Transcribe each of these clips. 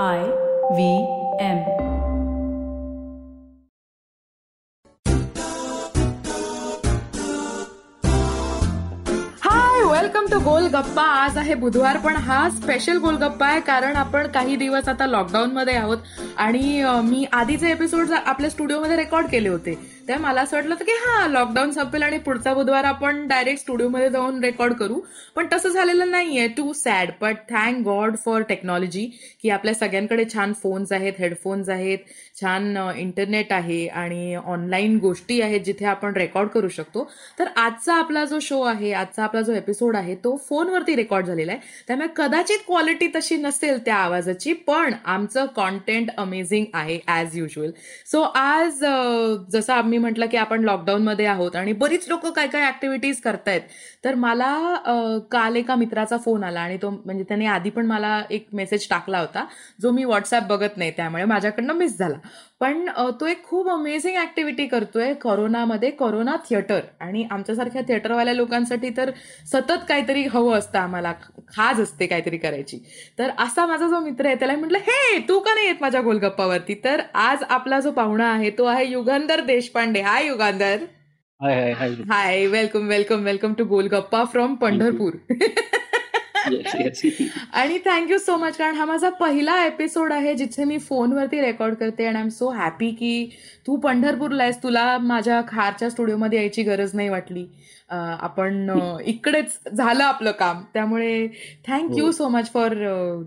I V M. Hi welcome to Golgappa आज आहे बुधवार पण हा स्पेशल गोलगप्पा आहे कारण आपण काही दिवस आता लॉकडाऊन मध्ये आहोत. आणि मी आधीचे एपिसोड आपल्या स्टुडिओमध्ये रेकॉर्ड केले होते. तर मला असं वाटलं की हा लॉकडाऊन संपेल आणि पुढचा बुधवार आपण डायरेक्ट स्टुडिओमध्ये जाऊन रेकॉर्ड करू. पण तसं झालेलं नाहीये. Too sad but thank God for technology की आपल्या सगळ्यांकडे छान फोन्स आहेत हेडफोन्स आहेत छान इंटरनेट आहे आणि ऑनलाईन गोष्टी आहेत जिथे आपण रेकॉर्ड करू शकतो. तर आजचा आपला जो शो आहे आजचा आपला जो एपिसोड आहे तो फोनवरती रेकॉर्ड झालेला आहे. त्यामुळे कदाचित क्वालिटी तशी नसेल त्या आवाजाची पण आमचं कॉन्टेंट अमेझिंग आहे ॲज युजल सो आज जसं मी म्हटलं की आपण लॉकडाऊनमध्ये आहोत आणि बरीच लोक काय काय ऍक्टिव्हिटीज करतायत. तर मला काल एका मित्राचा फोन आला आणि तो म्हणजे त्याने आधी पण मला एक मेसेज टाकला होता जो मी व्हॉट्सअप बघत नाही त्यामुळे माझ्याकडनं मिस झाला. पण तो एक खूप अमेझिंग ऍक्टिव्हिटी करतोय कोरोनामध्ये कोरोना थिएटर. आणि आमच्यासारख्या थिएटरवाल्या लोकांसाठी तर सतत काहीतरी हवं असतं आम्हाला. खाज असते काहीतरी करायची. तर असा माझा जो मित्र आहे त्याला म्हटलं हे तू का नाही येत माझ्या गोलगप्पावरती? तर आज आपला जो पाहुणा आहे तो आहे Yugandhar Deshpande. Hi Yugandhar. Hi hi hi. Welcome welcome welcome to Golgappa from Pandharpur. आणि थँक्यू सो मच कारण हा माझा पहिला एपिसोड आहे जिथे मी फोनवरती रेकॉर्ड करते आणि आय एम सो हॅपी की तू पंढरपूरला आहेस. तुला माझ्या खारच्या स्टुडिओमध्ये यायची गरज नाही वाटली. आपण इकडेच झालं आपलं काम. त्यामुळे thank you. So much for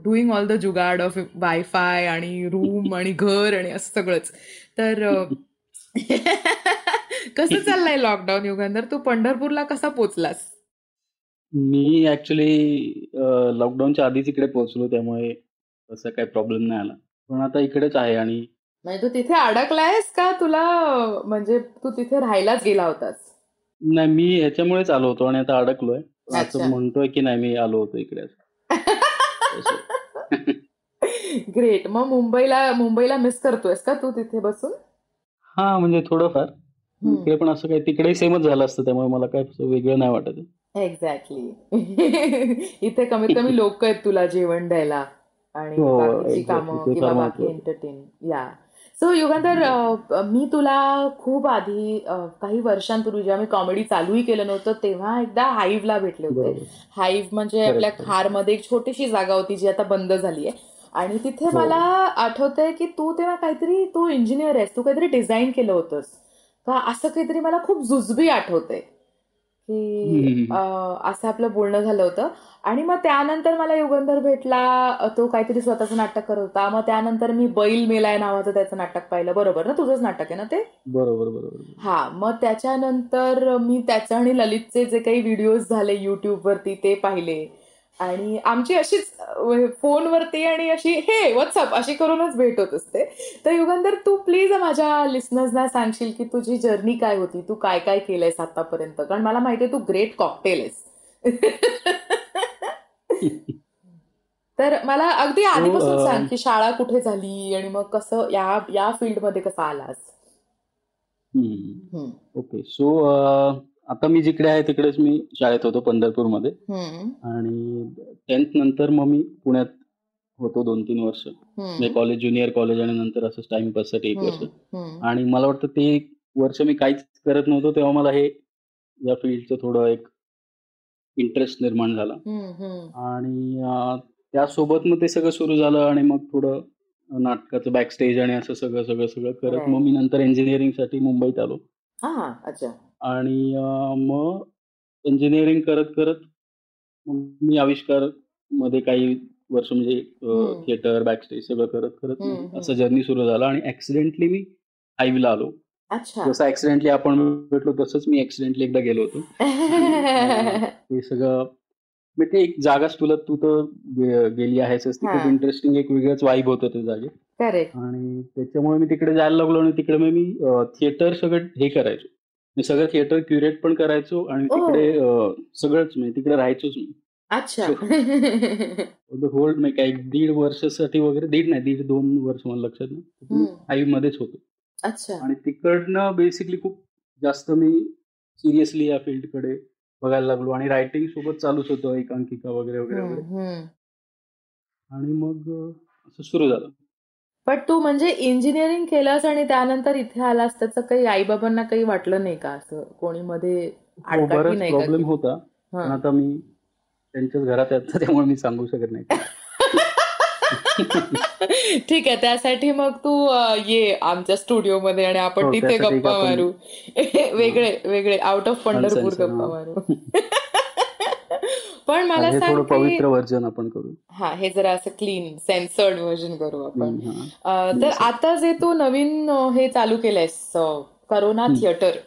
doing all the jugaad of wifi आणि रूम आणि घर आणि असं सगळंच. तर कसं चाललंय लॉकडाऊन युगंधर? तू पंढरपूरला कसा पोचलास? मी ऍक्च्युली लॉकडाऊनच्या आधीच इकडे पोहोचलो त्यामुळे तसा काही प्रॉब्लेम नाही आला. पण आता इकडेच आहे आणि म्हणजे तू तिथे अडकलायस का? तुला म्हणजे तू तिथे राहायलाच गेला होतास. नाही मी ह्याच्यामुळेच आलो होतो आणि आता अडकलोय. अच्छा. असं म्हणतोय की नाही मी आलो होतो इकडे ग्रेट मग मुंबईला मुंबईला मिस करतोयस का तू तिथे बसून? हा म्हणजे थोडंफार. हम्म. इकडे पण असं काही तिकडेही सेमच झालं असतं त्यामुळे मला काय असं वेगळं नाही वाटत एक्झॅक्टली इथे कमीत कमी लोक आहेत तुला जेवण द्यायला आणि हो, बाकीची exactly. कामं किंवा बाकी. एंटरटेन या सो युगंधर अ, मी तुला खूप आधी काही वर्षांपूर्वी जेव्हा मी कॉमेडी चालूही केलं नव्हतं तेव्हा एकदा हाईव्हला भेटले होते हाईव्ह म्हणजे आपल्या. खारमध्ये एक छोटीशी जागा होती जी आता बंद झाली आहे आणि तिथे हो. मला आठवतंय की तू तेव्हा काहीतरी तू इंजिनियर आहेस तू काहीतरी डिझाईन केलं होतंस का असं काहीतरी मला खूप जुजबी आठवतंय की असं आपलं बोलणं झालं होतं. आणि मग त्यानंतर मला युगंधर भेटला तो काहीतरी स्वतःचं नाटक करत होता. मग त्यानंतर मी बैल मेलाय नावाचं त्याचं नाटक पाहिलं. बरोबर ना? तुझंच नाटक आहे ना ते? बरोबर बरोबर हा मग त्याच्यानंतर मी त्याचं आणि ललितचे जे काही व्हिडिओज झाले युट्यूबवरती ते पाहिले. आणि आमची अशीच फोनवरती आणि अशी हे व्हॉट्सअप अशी करूनच भेट होत असते. तर युगंधर तू प्लीज माझ्या लिस्नर्सना सांगशील की तुझी जर्नी काय होती? तू काय काय केलंयस आतापर्यंत? कारण मला माहिती आहे तू ग्रेट कॉकटेल आहेस. तर मला अगदी आधीपासून सांग की शाळा कुठे झाली आणि मग कसं या या फील्डमध्ये कसा आलास. ओके सो आता मी जिकडे आहे तिकडेच मी शाळेत होतो पंढरपूरमध्ये. आणि टेन्थ नंतर मग मी पुण्यात होतो दोन तीन वर्ष म्हणजे. कॉलेज ज्युनियर कॉलेज आणि नंतर असं टाइमपाससाठी एक वर्ष. आणि मला वाटतं ते एक वर्ष मी काहीच करत नव्हतो तेव्हा मला हे या फील्डचं थोडं एक इंटरेस्ट निर्माण झाला. आणि त्यासोबत मग ते सगळं सुरू झालं आणि मग थोडं नाटकाचं बॅक स्टेज आणि असं सगळं सगळं सगळं करत. मग मी नंतर इंजिनिअरिंगसाठी मुंबईत आलो अच्छा आणि मग इंजिनिअरिंग करत करत मी आविष्कारमध्ये काही वर्ष म्हणजे. थिएटर बॅक स्टेज सगळं करत करत. असं जर्नी सुरू झालं आणि ऍक्सिडेंटली मी हायवीला आलो. अच्छा. जसं ऍक्सिडेंटली आपण भेटलो तसंच मी ऍक्सिडेंटली एकदा गेलो होतो. ते सगळं मी ते एक जागाच तुला तू तर गेली आहेस ती खूप. इंटरेस्टिंग एक वेगळंच वाईब होतं त्या जागेत करेक्ट आणि त्याच्यामुळे मी तिकडे जायला लागलो आणि तिकडे मग मी थिएटर सगळं हे करायचो. मी सगळं थिएटर क्युरेट पण करायचो आणि. तिकडे सगळंच म्हणजे तिकडे राहायचोच मी. अच्छा. द होल मी काय दीड वर्षासाठी वगैरे दीड नाही दीड दोन वर्ष मला लक्षात नाही. फाईव्ह मध्येच होतो. अच्छा. आणि तिकडनं बेसिकली खूप जास्त मी सिरियसली या फील्डकडे बघायला लागलो आणि रायटिंग सोबत चालूच होतं एकांकिका वगैरे वगैरे वगैरे. आणि मग असं सुरू झालं. पण तू म्हणजे इंजिनिअरिंग केलंस आणि त्यानंतर इथे आलास त्याचं काही आईबाबांना काही वाटलं नाही का? असं कोणी मध्ये हो, प्रॉब्लेम की? होता. पण हा आता मी त्यांच्याच घरात त्यामुळे मी सांगू शकत नाही. ठीक आहे त्यासाठी मग तू ये आमच्या स्टुडिओमध्ये आणि आपण हो तिथे गप्पा मारू. हा. वेगळे वेगळे आउट ऑफ पंढरपूर गप्पा हा. मारू. पण मला सांग पवित्र वर्जन आपण करू. हा हे जरा असं क्लीन सेन्सर्ड व्हर्जन करू आपण. तर. आता जे तू नवीन हे चालू केलंयस करोना थिएटर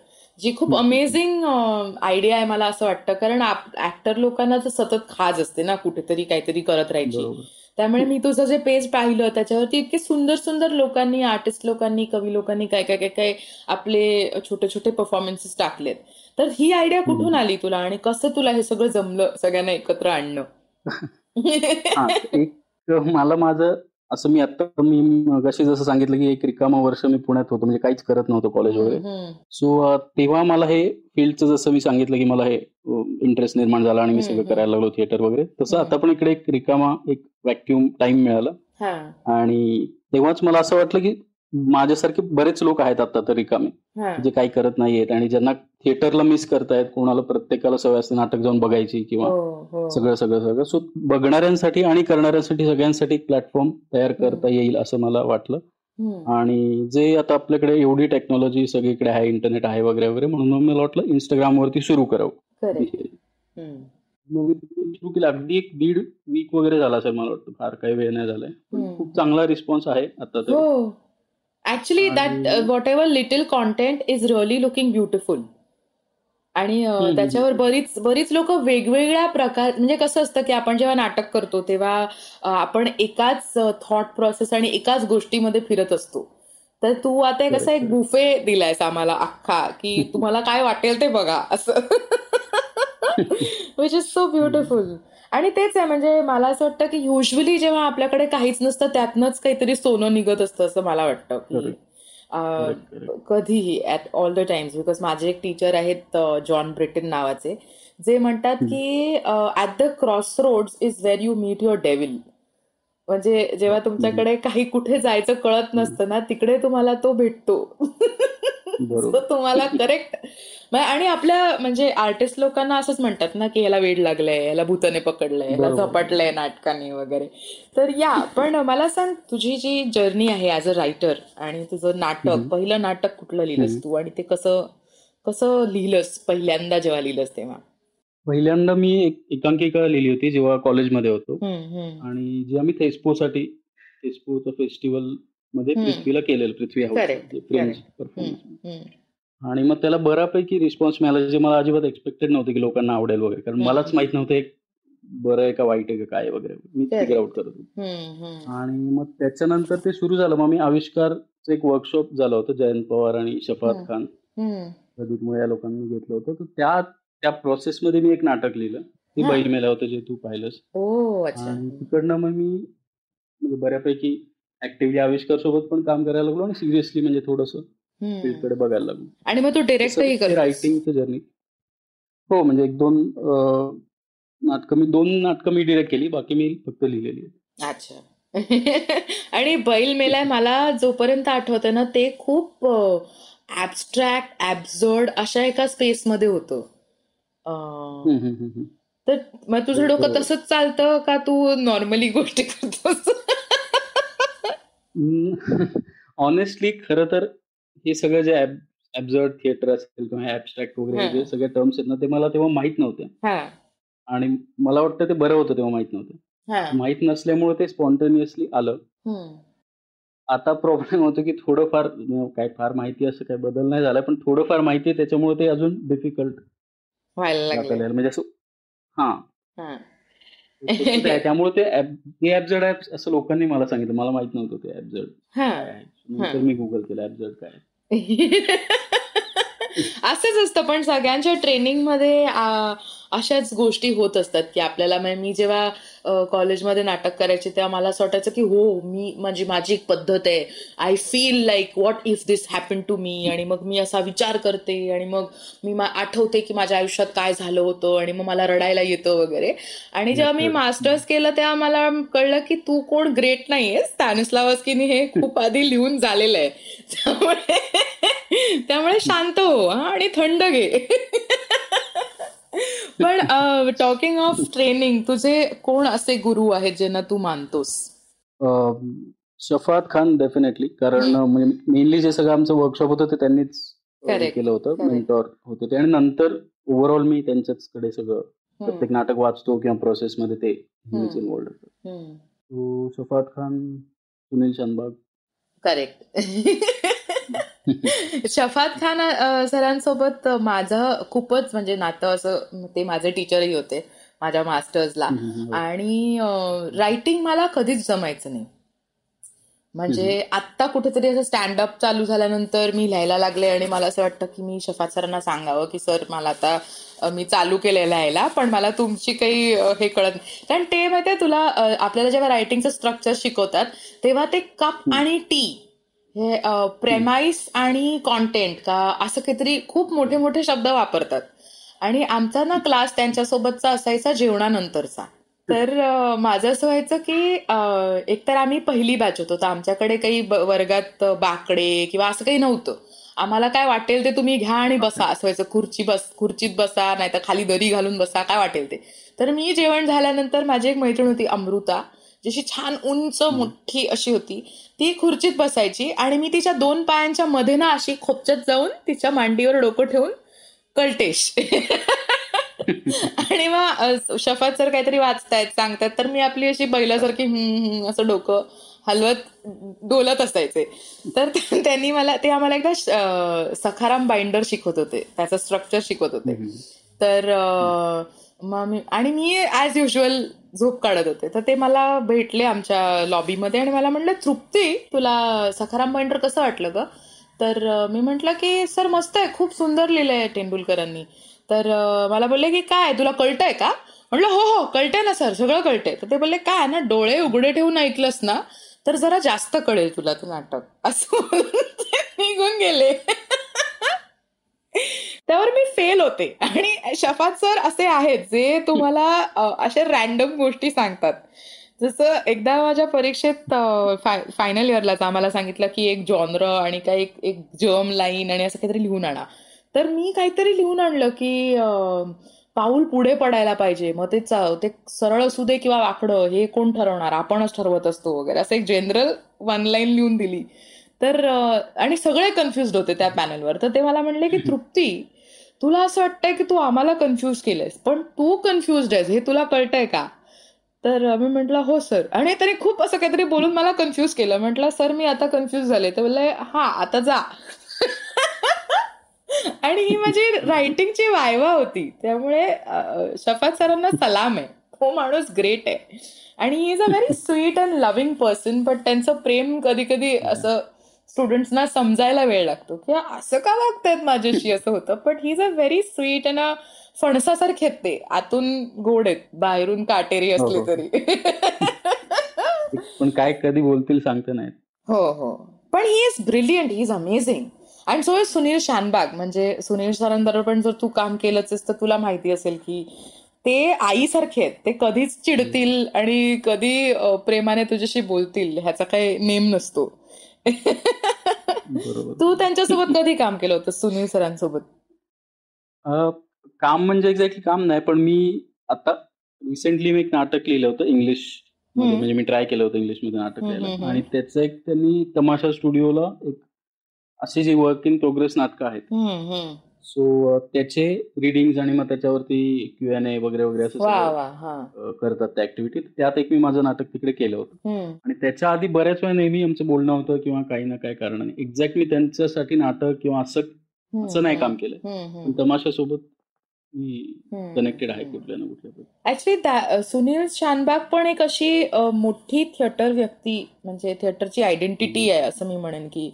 जी खूप. अमेझिंग आयडिया आहे मला असं वाटतं. कारण ऍक्टर लोकांना तर सतत खाज असते ना कुठेतरी काहीतरी करत राहायची. त्यामुळे मी तुझं जे पेज पाहिलं त्याच्यावरती इतके सुंदर सुंदर लोकांनी आर्टिस्ट लोकांनी कवी लोकांनी काय काय काय काय आपले छोटे छोटे परफॉर्मन्सेस टाकलेत. तर ही आयडिया कुठून. आली तुला? आणि कसं तुला हे सगळं जमलं सगळ्यांना एकत्र आणणं? हा एक मला माझं असं मी आता मी मगाशी जसं सांगितलं की एक रिकामा वर्ष मी पुण्यात होतो म्हणजे काहीच करत नव्हतं कॉलेज वगैरे. सो तेव्हा मला हे फील्डचं जसं मी सांगितलं की मला हे इंटरेस्ट निर्माण झाला आणि मी सगळं करायला लागलो थिएटर वगैरे तसं. आता पण इकडे एक रिकामा एक व्हॅक्युम टाइम मिळाला. आणि तेव्हाच मला असं वाटलं की माझ्यासारखे बरेच लोक आहेत आता तर रिकामे जे काही करत नाहीयेत आणि ज्यांना थिएटरला मिस करतायत कोणाला प्रत्येकाला सवय असते नाटक जाऊन बघायची किंवा हो हो. सगळं सगळं सगळं. सो बघणाऱ्यांसाठी आणि करणाऱ्यांसाठी सगळ्यांसाठी प्लॅटफॉर्म तयार करता येईल असं मला वाटलं. आणि जे आता आपल्याकडे एवढी टेक्नॉलॉजी सगळीकडे आहे इंटरनेट आहे वगैरे वगैरे म्हणून मला वाटलं इंस्टाग्राम वरती सुरू करावं. करेक्ट. हम्म, मग मी सुरू केलं अगदी एक दीड वीक वगैरे झाला असेल मला वाटतं. फार काही वेळ नाही झालाय. खूप चांगला रिस्पॉन्स आहे आता तरी. हो. Actually that whatever little content is really looking beautiful आणि हम्म, त्याच्यावर. बरीच बरीच लोक वेगवेगळ्या प्रकार म्हणजे कसं असतं की आपण जेव्हा नाटक करतो तेव्हा आपण एकाच थॉट प्रोसेस आणि एकाच गोष्टीमध्ये फिरत असतो. तर तू आता करेक्ट एक बुफे दिलायस आम्हाला अख्खा की तुम्हाला काय वाटेल ते बघा असं. विच इज सो ब्युटिफुल आणि तेच आहे म्हणजे मला असं वाटतं की युजली जेव्हा आपल्याकडे काहीच नसतं त्यातनंच काहीतरी सोनं निघत असतं असं मला वाटतं. करेक्ट कधीही at all the times because माझे एक टीचर आहेत जॉन ब्रिटन नावाचे जे म्हणतात की at the crossroads is where you meet your devil म्हणजे जेव्हा तुमच्याकडे काही कुठे जायचं कळत नसतं ना तिकडे तुम्हाला तो भेटतो. तुम्हाला करेक्ट आणि आपल्या म्हणजे आर्टिस्ट लोकांना असंच म्हणतात ना की याला वेड लागलंय याला भूताने पकडलंय याला झपाटलंय नाटकाने वगैरे. तर या पण मला सांग तुझी जी जर्नी आहे ऍज अ रायटर आणि तुझं नाटक पहिलं नाटक कुठलं लिहिलंस. तू आणि ते कसं कसं लिहिलंस पहिल्यांदा जेव्हा लिहिलंस तेव्हा? पहिल्यांदा मी एक एकांकिका लिहिली होती जेव्हा कॉलेजमध्ये होतो. आणि जी आम्ही थेस्पोसाठी थेस्पोचं फेस्टिवल मध्ये हम्म. पृथ्वीला केलेलं पृथ्वी परफॉर्मन्स आणि मग त्याला बऱ्यापैकी रिस्पॉन्स मिळाला जे मला अजिबात एक्सपेक्टेड नव्हते की लोकांना आवडेल वगैरे. कारण मलाच माहीत नव्हतं एक बरं आहे का वाईट आहे का काय वगैरे. मी फिगर आउट करत होतो. आणि मग त्याच्यानंतर ते सुरू झालं. मग मी आविष्कारचं एक वर्कशॉप झालं होतं जयंत पवार आणि शफात खान. प्रदीप मुळे या लोकांनी घेतलं होतं. तर त्या त्या प्रोसेसमध्ये मी एक नाटक लिहिलं. ते बैल मेला होतं जे तू पाहिलंस. आणि तिकडनं मग मी म्हणजे बऱ्यापैकी ऍक्टिव्हली आविष्कार सोबत पण काम करायला लागलो आणि सिरियसली म्हणजे थोडंसं. फील्डकडे बघायला लागलो. आणि मग तू डिरेक्टही रायटिंगचं जर्नी हो म्हणजे एक दोन नाटकं मी दोन नाटकं मी डिरेक्ट केली बाकी मी फक्त लिहिलेली अच्छा. आणि बैल मेलाय मला जोपर्यंत आठवतं ना ते खूप ऍबस्ट्रॅक्ट ऍब्झर्ड अशा एका स्पेसमध्ये होतं. हम्म, हम्म, हम्म. तर मग तुझं डोकं. तसंच चालतं का तू नॉर्मली गोष्टी करतोस? ऑनेस्टली खरं तर हे सगळं जे ऍब्झर्ड थिएटर असेल किंवा ऍबस्ट्रॅक्ट वगैरे जे सगळे टर्म्स आहेत ना ते मला तेव्हा माहीत नव्हते. हा. आणि मला वाटतं ते बरं होतं तेव्हा माहीत नव्हतं. माहीत नसल्यामुळे ते स्पॉन्टेनियसली आलं. आता प्रॉब्लेम होतो की थोडंफार काय फार माहिती असं काही बदल नाही झाला पण थोडंफार माहिती आहे त्याच्यामुळे ते अजून डिफिकल्ट व्हायला म्हणजे असं हा. त्यामुळे ते ऍप ते ऍपझड ऍप असं लोकांनी मला सांगितलं. मला माहीत नव्हतं ते ऍपझड मी गुगल केलं ऍपझड काय. असंच असतं. पण सगळ्यांच्या ट्रेनिंगमध्ये आ, अशाच गोष्टी होत असतात की आपल्याला म्हणजे मी जेव्हा कॉलेजमध्ये नाटक करायचे तेव्हा मला असं वाटायचं की हो मी म्हणजे माझी एक पद्धत आहे. I feel like what if this happen to me आणि मग मी असा विचार करते आणि मग मी मा- आठवते की माझ्या आयुष्यात काय झालं होतं आणि मग मला रडायला येतं वगैरे. आणि जेव्हा मी मास्टर्स केलं तेव्हा मला कळलं की तू कोण ग्रेट नाहीये स्टॅनिस्लावस्कीनी हे खूप आधी लिहून झालेलं आहे. त्यामुळे त्यामुळे शांत हो हा आणि थंड घे. पण टॉकिंग ऑफ ट्रेनिंग तुझे कोण असे गुरु आहेत ज्यांना तू मानतोस? अं, शफात खान डेफिनेटली कारण मेनली जे सगळं आमचं वर्कशॉप होतं ते त्यांनीच केलं होतं. मेंटॉर होते ते. आणि नंतर ओव्हरऑल मी त्यांच्याचकडे सगळं प्रत्येक नाटक वाचतो किंवा प्रोसेसमध्ये ते हम्म. इन्वॉल्ड होतं. शफात खान सुनील शानबाग. करेक्ट शफात खान सरांसोबत माझं खूपच म्हणजे नातं असं ते माझे टीचरही होते माझ्या मास्टर्सला. आणि रायटिंग मला कधीच जमायचं नाही. म्हणजे आत्ता कुठेतरी असं स्टँडअप चालू झाल्यानंतर मी लिहायला लागले आणि मला असं वाटतं की मी शफात सरांना सांगावं की सर मला आता मी चालू केलेलं लिहायला पण मला तुमची काही हे कळत नाही. कारण ते माहितीये तुला आपल्याला जेव्हा रायटिंगचं स्ट्रक्चर शिकवतात तेव्हा ते कप आणि टी हे प्रेमाईस आणि कॉन्टेंट का असं काहीतरी खूप मोठे मोठे शब्द वापरतात. आणि आमचा ना क्लास त्यांच्यासोबतचा असायचा जेवणानंतरचा. तर माझं असं व्हायचं की एकतर आम्ही पहिली बॅच होतो. तर आमच्याकडे काही वर्गात बाकडे किंवा असं काही नव्हतं. आम्हाला काय वाटेल ते तुम्ही घ्या आणि बसा. असं व्हायचं खुर्ची बस खुर्चीत बसा नाहीतर खाली दरी घालून बसा काय वाटेल ते. तर मी जेवण झाल्यानंतर माझी एक मैत्रीण होती अमृता जशी छान उंच मोठी अशी होती. ती खुर्चीत बसायची आणि मी तिच्या दोन पायांच्या मध्ये ना अशी खोपच्यात जाऊन तिच्या मांडीवर डोकं ठेवून कलटेश आणि मग शफात सर काहीतरी वाचतायत सांगतायत तर मी आपली अशी बैलासारखी असं डोकं हलवत डोलत असायचे. तर त्यांनी मला ते आम्हाला एकदा सखाराम बाइंडर शिकवत होते. त्याचं स्ट्रक्चर शिकवत होते. तर मग मी आणि मी ऍज युजल झोप काढत होते. तर ते मला भेटले आमच्या लॉबीमध्ये आणि मला म्हणलं तृप्ती तुला सखाराम बाइंडर कसं वाटलं ग? तर मी म्हटलं की सर मस्त आहे. खूप सुंदर लिहिलंय तेंडुलकरांनी. तर मला बोलले की काय तुला कळतंय का? म्हटलं हो हो कळतंय ना सर. सगळं कळतंय. तर ते बोलले काय ना डोळे उघडे ठेवून ऐकलंस ना तर जरा जास्त कळेल तुला ते नाटक. असं निघून गेले. त्यावर मी फेल होते. आणि शफात सर असे आहेत जे तुम्हाला अशा रॅन्डम गोष्टी सांगतात. जसं एकदा माझ्या परीक्षेत फायनल इयरलाच आम्हाला सांगितलं की एक जॉनर आणि काय एक एक जर्म लाईन आणि असं काहीतरी लिहून आणा. तर मी काहीतरी लिहून आणलं की पाऊल पुढे पडायला पाहिजे. मग ते ते सरळ असू दे किंवा वाकडं हे कोण ठरवणार? आपणच ठरवत असतो वगैरे. असं एक जनरल वन लाईन लिहून दिली. तर आणि सगळे कन्फ्युज होते त्या पॅनलवर तर ते मला म्हणले की तृप्ती तुला असं वाटतंय की तू आम्हाला कन्फ्यूज केलंयस पण तू कन्फ्युज आहेस हे तुला कळतंय का? तर मी म्हटलं हो सर आणि त्याने खूप असं काहीतरी बोलून मला कन्फ्यूज केलं. म्हटलं सर मी आता कन्फ्यूज झाले. तर बोलले हा आता जा. आणि ही माझी रायटिंगची वायवा होती. त्यामुळे शफात सरांना सलाम आहे. तो माणूस ग्रेट आहे. आणि he is a very sweet and loving person but त्यांचं प्रेम कधी कधी असं स्टुडंट्सना समजायला वेळ लागतो. की असं का वागतायत माझ्याशी असं होतं? But he is a very sweet and a फणसासारखे आहेत ते. आतून गोड आहेत. बाहेरून काटेरी असले हो, हो. तरी. पण काय कधी बोलतील सांगता नाही हो हो. पण he is brilliant he is amazing and so is Sunil Shanbhag म्हणजे सुनील सरांबरोबर पण जर तू काम केलंच तर तुला माहिती असेल की ते आईसारखे आहेत. ते कधीच चिडतील आणि कधी प्रेमाने तुझ्याशी बोलतील ह्याचा काही नेम नसतो. बरोबर तू त्यांच्यासोबत कधी काम केलं होतं सुनील सरांसोबत काम म्हणजे एक्झॅक्टली काम नाही पण मी आता रिसेंटली मी एक नाटक लिहिलं होतं इंग्लिश. म्हणजे मी ट्राय केलं होतं इंग्लिशमध्ये नाटक लिहायला. आणि त्याचं एक त्यांनी तमाशा स्टुडिओला एक अशी जी वर्क इन प्रोग्रेस नाटकं आहेत. सो त्याचे रिडिंग आणि मग त्याच्यावरती क्यू एन ए वगैरे वगैरे असं करतात त्या ऍक्टिव्हिटी त्यात एक मी माझं नाटक तिकडे केलं होतं. आणि त्याच्या आधी बऱ्याच वेळा नेहमी आमचं बोलणं होतं किंवा काही ना काही कारणाने एक्झॅक्ट मी त्यांच्यासाठी नाटक किंवा असं असं नाही काम केलं. पण. तमाशासोबत मी कनेक्टेड आहे कुठल्या ना कुठल्या ऍक्च्युली सुनील शानबाग पण एक अशी मोठी थिएटर व्यक्ती म्हणजे थिएटरची आयडेंटिटी आहे असं मी म्हणेन की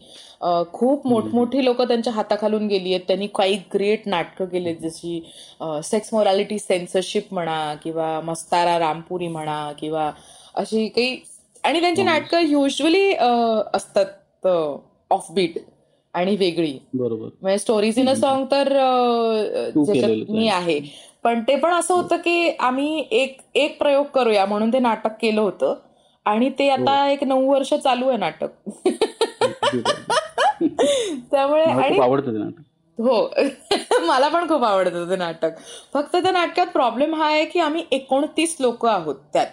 खूप मोठमोठी लोक त्यांच्या हाताखालून गेली आहेत. त्यांनी काही ग्रेट नाटकं केली जशी सेक्स मोरॅलिटी सेन्सरशिप म्हणा किंवा मस्तारा रामपुरी म्हणा किंवा अशी काही आणि त्यांची. नाटकं युजली असतात ऑफबीट आणि वेगळी बरोबर म्हणजे स्टोरीज इन अ. सॉन्ग तर ज्याच्यात मी आहे. पण ते पण असं होतं की आम्ही एक एक प्रयोग करूया म्हणून ते नाटक केलं होतं आणि ते आता हो. एक नऊ वर्ष चालू आहे नाटक. त्यामुळे आणि हो मला पण खूप आवडतं ते नाटक फक्त त्या नाटकात प्रॉब्लेम हा आहे की आम्ही एकोणतीस लोक आहोत त्यात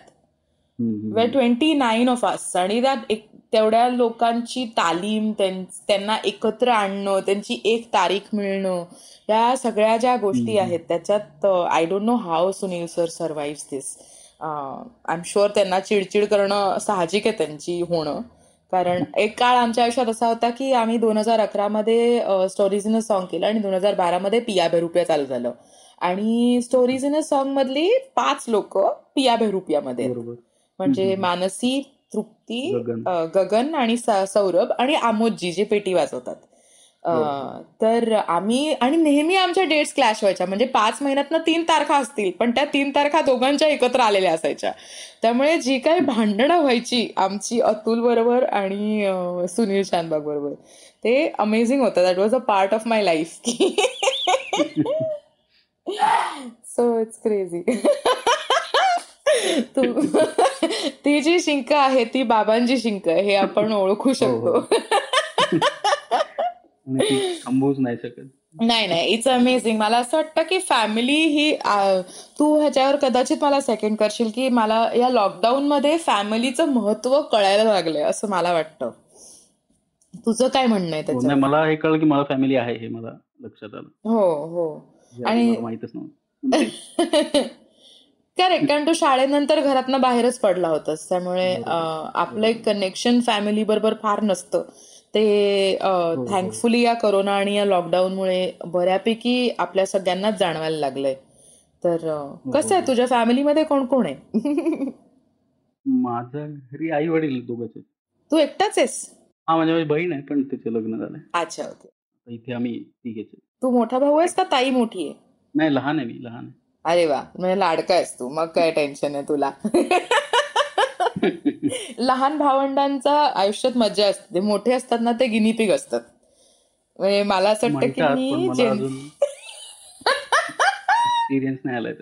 ट्वेंटी नाईन ऑफ अस आणि त्यात एक तेवढ्या लोकांची तालीम त्यां- त्यांना एकत्र आणणं त्यांची एक तारीख मिळणं या सगळ्या ज्या गोष्टी. आहेत त्याच्यात I don't know how Sunil sir survive this I am sure त्यांना चिडचिड करणं साहजिक आहे त्यांची होणं. कारण एक काळ आमच्या आयुष्यात असा होता की आम्ही दोन हजार अकरामध्ये स्टोरीज इन अ सॉन्ग केलं आणि दोन हजार बारामध्ये पिया बेरुपिया चालू झालं. आणि स्टोरीज इन अ सॉन्ग मधली पाच लोक पिया बेरुपियामध्ये म्हणजे. मानसी तृप्ती गगन. आणि सौरभ आणि आमोदजी जे पेटी वाजवतात. बरोबर. तर आम्ही आणि नेहमी आमच्या डेट्स क्लॅश व्हायच्या. म्हणजे पाच महिन्यातनं तीन तारखा असतील पण त्या तीन तारखा दोघांच्या एकत्र आलेल्या असायच्या. त्यामुळे जी काही भांडणं व्हायची आमची अतुल बरोबर आणि सुनील शानबाग बरोबर ते अमेझिंग होतं. That was a part of my life so it's crazy तू जी शिंक आहे ती बाबांची शिंक हे आपण ओळखू शकतो. आणि ती थांबवूच नाही शकत. नाही नाही. इट्स अमेझिंग मला असं वाटतं की फॅमिली ही तू ह्याच्यावर कदाचित मला सेकंड करशील की मला या लॉकडाऊन मध्ये फॅमिलीचं महत्त्व कळायला लागलंय असं मला वाटतं. तुझं काय म्हणणं आहे हो, त्याच्यावर मला हे कळलं की मला फॅमिली आहे हे मला लक्षात आलं. हो हो. आणि- माहितच नव्हतं. करेक्ट कारण तू शाळेनंतर घरातनं बाहेरच पडला होतास त्यामुळे आपलं एक कनेक्शन फॅमिली बरोबर फार नसतं. ते. थँकफुली या कोरोना आणि या लॉकडाऊनमुळे बऱ्यापैकी आपल्या सगळ्यांनाच जाणवायला लागलंय. तर कसं आहे. तुझ्या फॅमिलीमध्ये कोण कोण आहे? माझ्या घरी आई वडील दोघंच. तू एकटाच आहेस? हा म्हणजे माझी बहीण आहे पण तिचे लग्न झालंय. अच्छा ओके. इथे आम्ही तिघेच. तू मोठा भाऊ आहेस का ताई मोठी आहे? नाही लहान आहे मी लहान अरे वा म्हणजे लाडका आहेस तू मग काय टेन्शन आहे तुला? लहान भावंडांचा आयुष्यात मजा असते मोठे असतात ना ते गिनीपिग असतात. म्हणजे मला असं वाटतं की मी एक्सपिरियन्स नाही आलाय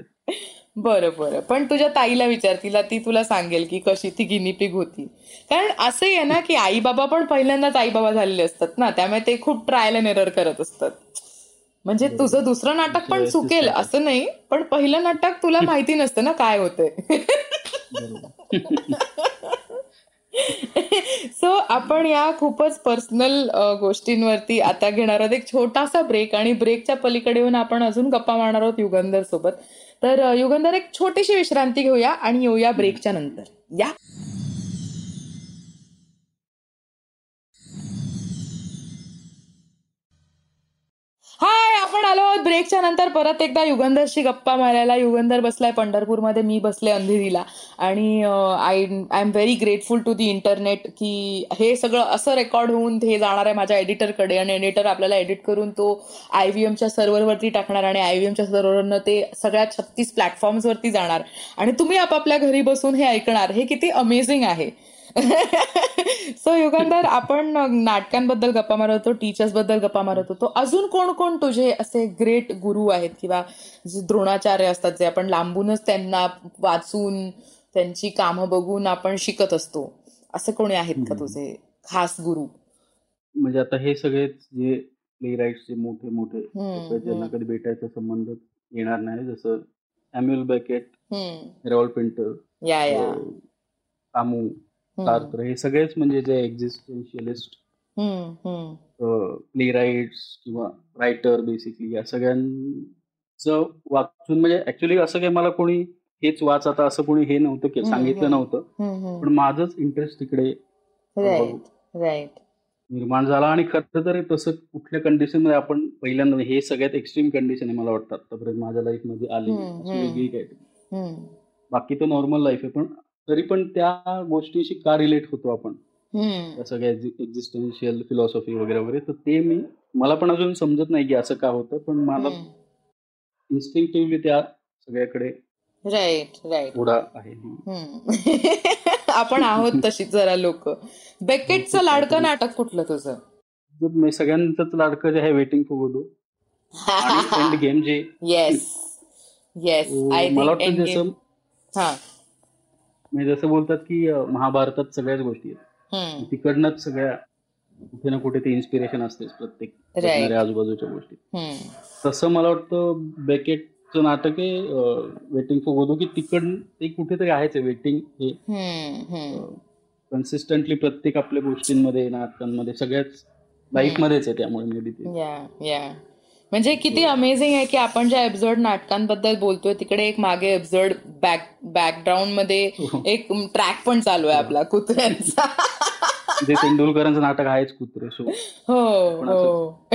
बरं बरं. पण तुझ्या ताईला विचार तिला ती तुला सांगेल की कशी ती गिनीपिग होती. कारण असंही आहे ना की आई बाबा पण पहिल्यांदाच आई बाबा झालेले असतात ना त्यामुळे ते खूप ट्रायल अँड एरर करत असतात. म्हणजे बरोबर. तुझं दुसरं नाटक पण चुकेल. असं नाही. पण पहिलं नाटक तुला माहिती नसतं ना काय होतंय. सो आपण या खूपच पर्सनल गोष्टींवरती आता घेणार आहोत. एक छोटासा ब्रेक आणि ब्रेकच्या पलीकडे येऊन आपण अजून गप्पा मारणार आहोत युगंधर सोबत. तर युगंधर एक छोटीशी विश्रांती घेऊया आणि येऊया ब्रेकच्या नंतर. या. हाय आपण आलो आहोत ब्रेकच्या नंतर. परत एकदा युगंधरशी गप्पा मारायला. युगंधर बसलाय पंढरपूरमध्ये मी बसले अंधेरीला. आणि I I am very grateful to the internet की हे सगळं असं रेकॉर्ड होऊन हे जाणार आहे माझ्या एडिटरकडे आणि एडिटर आपल्याला एडिट करून तो आय व्ही एमच्या सर्व्हरवरती टाकणार आणि आय व्ही एमच्या सर्व्हरवरनं ते सगळ्या छत्तीस प्लॅटफॉर्म्सवरती जाणार. आणि तुम्ही आपापल्या घरी बसून हे ऐकणार. हे किती अमेझिंग आहे. सो युगंधर आपण नाटकांबद्दल गप्पा मारत होतो टीचर्सबद्दल गप्पा मारत होतो. अजून कोण कोण तुझे असे ग्रेट गुरु आहेत किंवा जे द्रोणाचार्य असतात जे आपण लांबूनच त्यांना वाचून त्यांची कामं बघून आपण शिकत असतो? असं कोणी आहेत का. तुझे खास गुरु? म्हणजे आता हे सगळेच जे प्ले राईट्सचे मोठे मोठे ज्यांना. कधी भेटायचा संबंध येणार नाही. जसं सॅम्युअल बॅकेट रेवॉल पेंटर या या. अं, कामू हम्म, सार्त्र हे सगळेच म्हणजे जे एक्झिस्टेन्शियलिस्ट प्ले राईट्स किंवा रायटर बेसिकली या सगळ्यांचं वाचून म्हणजे ऍक्च्युली असं काही मला कोणी हेच वाच आता असं कोणी हे नव्हतं की सांगितलं. नव्हतं. पण माझंच इंटरेस्ट तिकडे निर्माण झाला आणि खरं तर तसं कुठल्या कंडिशनमध्ये आपण पहिल्यांदा हे सगळ्यात एक्स्ट्रीम कंडिशन आहे मला वाटतं आतापर्यंत माझ्या लाईफमध्ये आली. वेगळी काय बाकी तर नॉर्मल लाईफ आहे पण तरी पण त्या गोष्टीशी का रिलेट होतो आपण. त्या सगळ्या एक्झिस्टन्शियल फिलॉसॉफी वगैरे वगैरे तर ते मी मला पण अजून समजत नाही की असं का होतं पण मला. इन्स्टिंक्टिव्हली त्या सगळ्याकडे राईट राईट थोडा आहे. आपण आहोत तशी जरा लोक. बेकेटचं लाडकं नाटक कुठलं तुझं? सगळ्यांचंच लाडकं जे आहे waiting for Godot end game जे येस येस मला वाटतं जसं हा. म्हणजे जसं बोलतात की महाभारतात सगळ्याच गोष्टी आहेत. तिकडनंच सगळ्या कुठे ना कुठे ते इन्स्पिरेशन असतेच प्रत्येक आजूबाजूच्या गोष्टी. तसं मला वाटतं बेकेटचं नाटक आहे वेटिंग फॉर गोदो की तिकड ते कुठेतरी आहेच वेटिंग हे. कन्सिस्टंटली प्रत्येक आपल्या गोष्टींमध्ये नाटकांमध्ये सगळ्याच लाईफ मध्येच आहे त्यामुळे मे बी ते म्हणजे किती अमेझिंग आहे की आपण ज्या एपिसोड नाटकांबद्दल बोलतोय तिकडे एक मागे एपिसोड बॅक बॅकग्राऊंडमध्ये एक ट्रॅक पण चालू आहे आपला कुत्र्यांचा. जे तेंडुलकरांचं नाटक आहेच कुत्रे हो हो.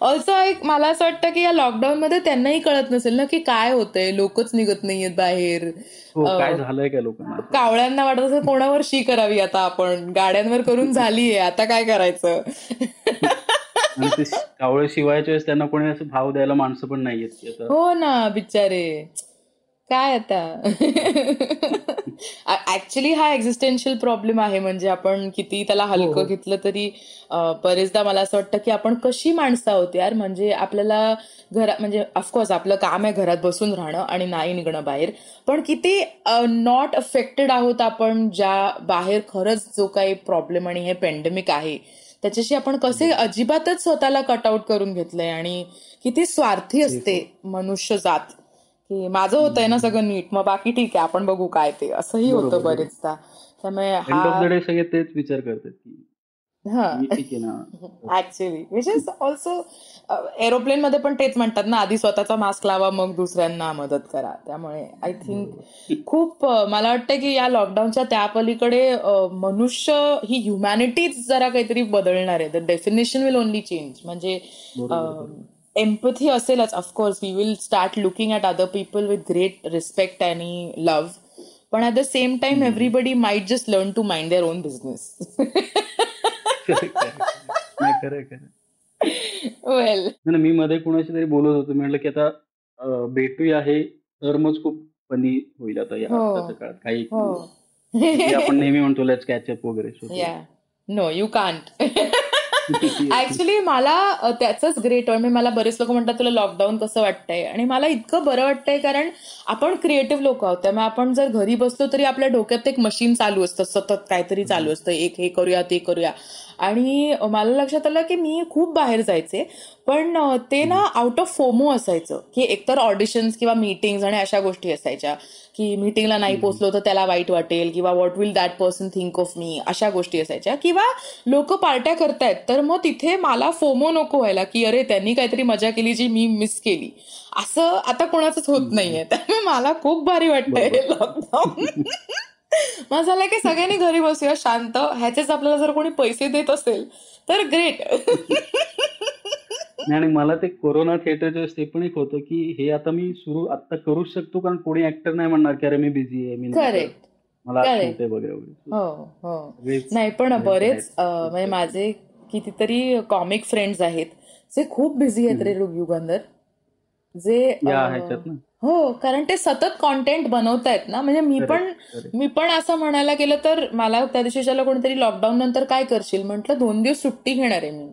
ऑल्सो एक मला असं वाटतं की या लॉकडाऊन मध्ये त्यांनाही कळत नसेल ना की काय होतंय लोकच निघत नाहीयेत बाहेर. हो काय झालंय काय लोकांना? कावळ्यांना वाटत असं कोणावर शी करावी आता आपण गाड्यांवर करून झालीये आता काय करायचं? आणि ते कावळे शिवायच्या वेळेस त्यांना कोणी असं भाव द्यायला माणसं पण आता. हो ना बिचारे. काय आता? ऍक्च्युली हा एक्झिस्टेन्शियल प्रॉब्लेम आहे. म्हणजे आपण किती त्याला हो, हलकं हो. घेतलं तरी बरेचदा मला असं वाटतं की आपण कशी माणसं आहोत यार? म्हणजे आपल्याला घरा म्हणजे ऑफकोर्स आपलं काम आहे घरात बसून राहणं आणि नाही निघणं बाहेर. पण किती नॉट अफेक्टेड आहोत आपण ज्या बाहेर खरंच जो काही प्रॉब्लेम आणि हे पेंडेमिक आहे. त्याच्याशी आपण कसे अजिबातच स्वतःला कटआउट करून घेतलंय आणि किती स्वार्थी असते मनुष्य जात. की माझं होतंय ना सगळं नीट मग बाकी ठीक आहे आपण बघू काय ते. असंही होतं. बरेचदा. त्यामुळे हा सगळे तेच विचार करतात की actually which is also aeroplane मध्ये पण तेच म्हणतात ना आधी स्वतःचा मास्क लावा मग दुसऱ्यांना मदत करा. त्यामुळे आय थिंक खूप मला वाटतं की या लॉकडाऊनच्या त्या पलीकडे मनुष्य ही ह्युमॅनिटीज जरा काहीतरी बदलणार आहे. The definition will only change म्हणजे एम्पथी असेलच of course we will start looking at other people with great respect आणि लव्ह पण at the same time everybody might just learn to mind their own business नाही खरं खरं वेल मी मध्ये कोणाशी तरी बोलत होतो. म्हटलं की आता भेटूया हे टर्मच खूप फनी होईल आता या हो. आताच्या काळात. काही हो. आपण नेहमी म्हणतो लेट्स कॅचअप वगैरे so ते- या नो यू कांट ऍक्च्युली मला त्याचंच ग्रेट म्हणजे मला बरेच लोक म्हणतात तुला लॉकडाऊन कसं वाटतंय? आणि मला इतकं बरं वाटतंय कारण आपण क्रिएटिव्ह लोक आहोत. त्यामुळे आपण जर घरी बसलो तरी आपल्या डोक्यात एक मशीन चालू असतं. सतत काहीतरी चालू असतं. एक हे करूया ते करूया. आणि मला लक्षात आलं की मी खूप बाहेर जायचे. पण ते ना आउट ऑफ फोमो असायचं. की एकतर ऑडिशन्स किंवा मीटिंग्स आणि अशा गोष्टी असायच्या. की मीटिंगला नाही पोचलो तर त्याला वाईट वाटेल किंवा what will that person think of me अशा गोष्टी असायच्या. किंवा लोक पार्ट्या करतायत तर मग तिथे मला फोमो नको व्हायला की अरे त्यांनी काहीतरी मजा केली जी मी मिस केली. असं आता कोणाचंच होत नाहीये. त्यामुळे मला खूप भारी वाटतंय लॉकडाऊन मग झालं की सगळ्यांनी घरी बसूया शांत. ह्याचेच आपल्याला जर कोणी पैसे देत असेल तर ग्रेट आणि मला ते कोरोना थिएटरच्या ते पण एक होतं की हे आता मी सुरू आता करूच शकतो कारण कोणी ऍक्टर नाही म्हणणार की अरे मी बिझी आहे मी. करेक्ट मला वगैरे हो हो. नाही पण. बरेच म्हणजे माझे कितीतरी कॉमिक फ्रेंड्स आहेत. जे खूप बिझी आहेत रे युगंधर जे हो कारण ते सतत कॉन्टेंट बनवतायत ना. म्हणजे मी पण. मी पण असं म्हणायला गेलं तर मला त्या दिवशी विचारलं कोणीतरी लॉकडाऊन नंतर काय करशील? म्हटलं दोन दिवस सुट्टी घेणार आहे मी.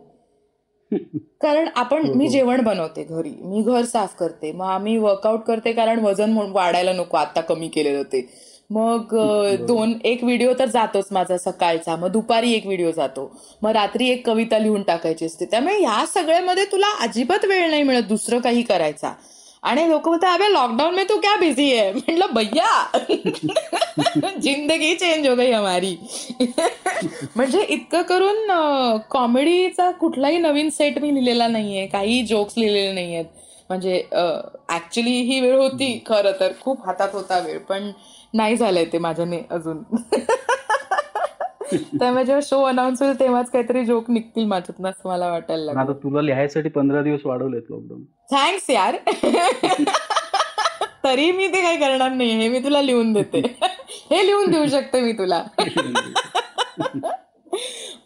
कारण आपण मी जेवण बनवते घरी. मी घर साफ करते. मग आम्ही वर्कआउट करते कारण वजन वाढायला नको. आता कमी केलेलं ते. मग दोन एक व्हिडिओ तर जातोच माझा सकाळचा. मग दुपारी एक व्हिडिओ जातो. मग रात्री एक कविता लिहून टाकायची असते. त्यामुळे ह्या सगळ्यामध्ये तुला अजिबात वेळ नाही मिळत दुसरं काही करायचा. आणि लोक म्हणतात अबे लॉकडाऊन में तू क्या बिझी आहे? म्हटलं भैया जिंदगी चेंज हो गई हमारी. म्हणजे इतकं करून कॉमेडीचा कुठलाही नवीन सेट मी लिहिलेला नाहीये. काही जोक्स लिहिलेले नाहीयेत. म्हणजे ऍक्च्युली ही वेळ होती खरं तर. खूप हातात होता वेळ. पण नाही झालंय ते माझ्याने अजून. त्यामुळे जेव्हा शो अनाऊन्स होईल तेव्हाच काहीतरी जोक निघतील माझ्यातून असं मला वाटायला लागलं. आता तुला लिहायसाठी पंधरा दिवस वाढवलेत लॉकडाऊन थँक्स यार. तरी मी ते काही करणार नाही हे मी तुला लिहून देते. हे लिहून देऊ शकते मी तुला.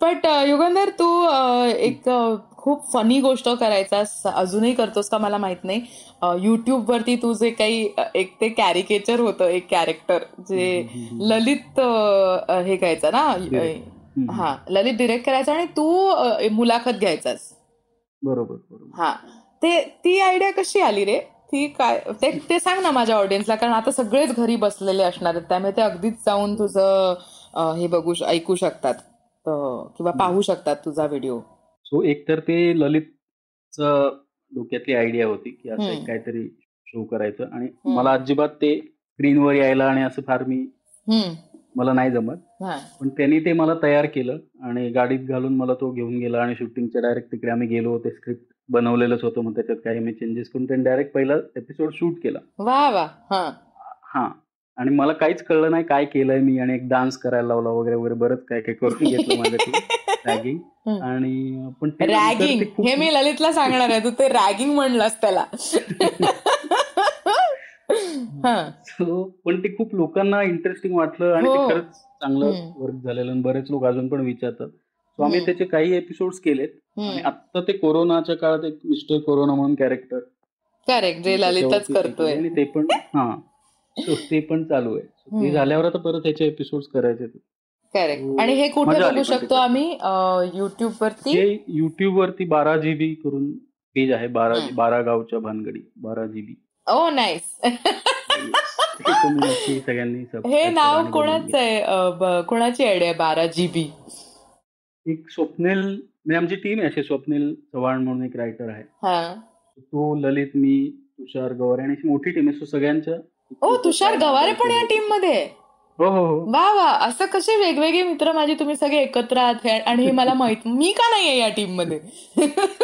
बट युगंधर तू अ, एक अ, खूप फनी गोष्ट करायचास अजूनही करतोस का मला माहीत नाही. युट्यूब वरती तू जे काही एक ते कॅरिकेचर होतं एक कॅरेक्टर जे ललित हे घ्यायचं ना हा ललित डिरेक्ट करायचा आणि तू मुलाखत घ्यायचास. बरोबर हा ते ती आयडिया कशी आली रे? ती काय ते ते सांग ना माझ्या ऑडियन्सला कारण आता सगळेच घरी बसलेले असणार आहेत त्यामुळे ते अगदीच जाऊन तुझं हे बघू ऐकू शकतात. किंवा पाहू शकतात तुझा व्हिडिओ सो एक तर ते ललितच डोक्यातली आयडिया होती की असं. एक काहीतरी शो करायचं आणि. मला अजिबात ते स्क्रीनवर यायला आणि असं फार मी मला नाही जमत. पण त्यांनी ते मला तयार केलं आणि गाडीत घालून मला तो घेऊन गेला आणि शूटिंगच्या डायरेक्ट तिकडे आम्ही गेलो. ते स्क्रिप्ट बनवलेलंच होतं मग त्याच्यात काही मी चेंजेस करून त्यांनी डायरेक्ट पहिला एपिसोड शूट केला. वा वा. हा. आणि मला काहीच कळलं नाही काय केलंय मी आणि एक डान्स करायला लावला वगैरे वगैरे बरंच काय काय करून घेतलं माझ्याकडे रॅगिंग. आणि पण रॅगिंग. हे मी ललितला सांगणार आहे तू ते रॅगिंग म्हणलास त्याला. हा. पण ते खूप लोकांना इंटरेस्टिंग वाटलं आणि हो. ते खरंच चांगलं. वर्क झालेलं आणि बरेच लोक अजून पण विचारतात. सो आम्ही. त्याचे काही एपिसोड केलेत आणि करेक्ट आता ते कोरोनाच्या काळात एक मिस्टर कोरोना म्हणून कॅरेक्टर जे ललितच करतोय. आणि ते पण हा. So, ते पण चालू आहे. So, ते हम्म. झाल्यावर आता परत त्याचे एपिसोड करायचे करेक्ट. आणि हे कुठे बघू शकतो. आम्ही? युट्यूब वरती? युट्यूब वरती बारा जीबी करून पेज आहे बारा. बारा गावच्या भानगडी बारा जीबी ओ नाईस सगळ्यांनी हे नाव कोणाचं. आहे? कोणाची आयडिया बारा जीबी एक स्वप्नील म्हणजे आमची टीम आहे असे स्वप्नील चव्हाण म्हणून एक रायटर आहे. तो ललित मी तुषार गवारे आणि अशी मोठी टीम आहे. सो सगळ्यांच्या ओ तुषार गवारे पण या टीममध्ये. हो हो हो. वा वा. असं कसे वेगवेगळे मित्र माझे तुम्ही सगळे एकत्र आहात आणि हे मला माहीत मी का नाहीये या टीममध्ये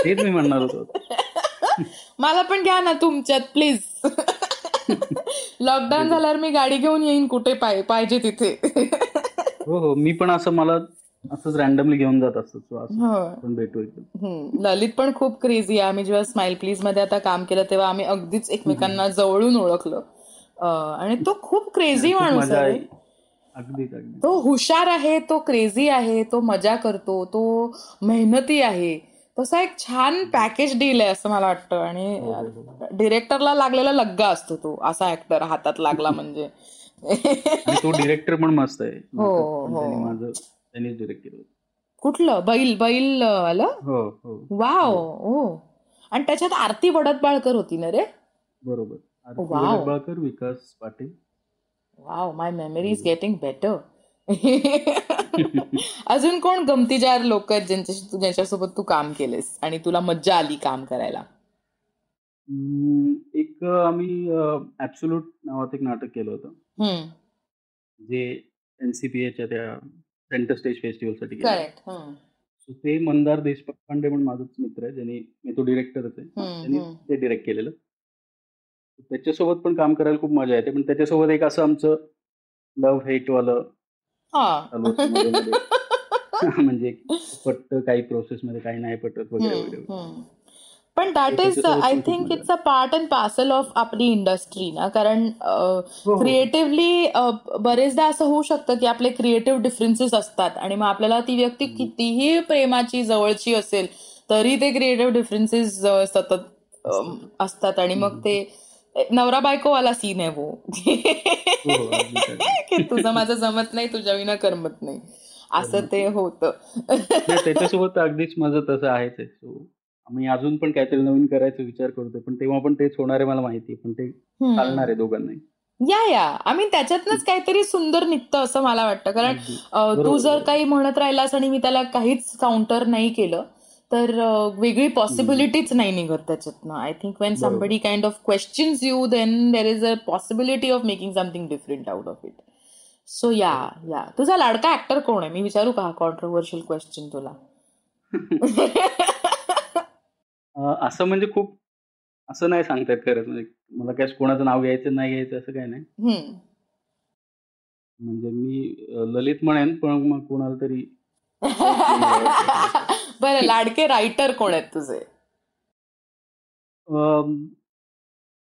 तेच मी म्हणणार होतो. मला पण घ्या ना तुमच्यात प्लीज लॉकडाऊन झाल्यावर मी गाडी घेऊन येईन कुठे पाहिजे तिथे. हो हो. मी पण असं मला असंच रॅन्डमली घेऊन जात असतो. भेटू. ललित पण खूप क्रेझी आहे. आम्ही जेव्हा स्माइल प्लीजमध्ये आता काम केलं तेव्हा आम्ही अगदीच एकमेकांना जवळून ओळखलं. आणि तो खूप क्रेझी माणूस आहे. तो हुशार आहे तो क्रेझी आहे तो मजा करतो तो मेहनती आहे. तसा एक छान पॅकेज डील आहे असं मला वाटतं. हो, हो, आणि हो. डिरेक्टरला लागलेला लग्गा असतो तो असा ऍक्टर हातात लागला म्हणजे. आणि तो डिरेक्टर पण मस्त आहे. हो, हो. कुठलं? बैल बैल आलं? हो हो. वाव ओ आणि त्याच्यात आरती बडतबाळकर होती ना रे? बरोबर. Aarti Wow. Vadakbalkar, Vikas Patil. Wow my memory is getting better अजून कोण गमतीदार लोक आहेत ज्यांच्याशी तू ज्यांच्यासोबत तू काम केलेस आणि तुला मज्जा आली काम करायला? एक आम्ही ऍब्सोल्यूट नावाचं एक नाटक केलं होतं. जे एनसीपीएच्या त्या सेंटर स्टेज केलं. करेक्ट So ते मंदार देशपांडे म्हणून माझाच मित्र आहे ज्यांनी मी तो डिरेक्टरच आहे. त्यांनी ते डिरेक्ट केलेलं. त्याच्यासोबत पण काम करायला खूप मजा येते. पण त्याच्यासोबत एक असं आमचं लव्ह हेट वालं. म्हणजे पटत काही प्रोसेस मध्ये काही नाही पटत वगैरे वगैरे. पण that is I think it's a part and parcel of आपली इंडस्ट्री ना. कारण हो, हो. क्रिएटिव्हली बरेचदा असं होऊ शकतं की आपले क्रिएटिव्ह डिफरन्सेस असतात आणि मग आपल्याला ती व्यक्ती कितीही प्रेमाची जवळची असेल तरी ते क्रिएटिव्ह डिफरन्सेस सतत असतात. आणि मग ते नवरा बायकोवाला सीन आहे वो. हो. की तुझं माझं जमत नाही तुझ्या विना करमत नाही. असं ते होतं. त्याच्यासोबत अगदीच माझं तसं आहेच आम्ही अजून पण काहीतरी नवीन करायचा विचार करतोय पण तेव्हा पण तेच होणार आहे मला माहिती पण ते. चालणार आहे दोघांनाही. या या. आय मीन त्याच्यातनच काहीतरी सुंदर निघतं असं मला वाटतं. कारण तू जर. काही म्हणत राहिलास आणि मी त्याला काहीच काउंटर नाही केलं तर वेगळी पॉसिबिलिटीच नाही निघत त्याच्यातनं. I think when. Somebody kind of questions you then there is a possibility of making something different out of it so yeah yeah तुझा लाडका ऍक्टर कोण आहे? मी विचारू का कॉन्ट्रोवर्शियल क्वेश्चन तुला? असं म्हणजे खूप असं नाही सांगतात खरंच. म्हणजे मला काय कोणाचं नाव घ्यायचं नाही घ्यायचं असं काय नाही. म्हणजे मी ललित म्हणेन पण मग कोणाला तरी बरं लाडके रायटर कोण आहेत तुझे?